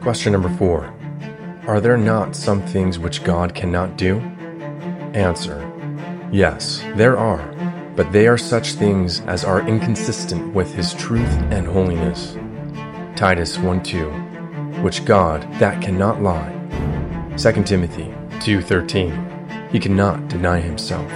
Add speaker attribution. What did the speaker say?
Speaker 1: Question number four Are there not some things which God cannot do? Answer Yes, there are, but they are such things as are inconsistent with his truth and holiness. Titus 1 2 Which God that cannot lie. 2 Timothy 2:13 He cannot deny himself.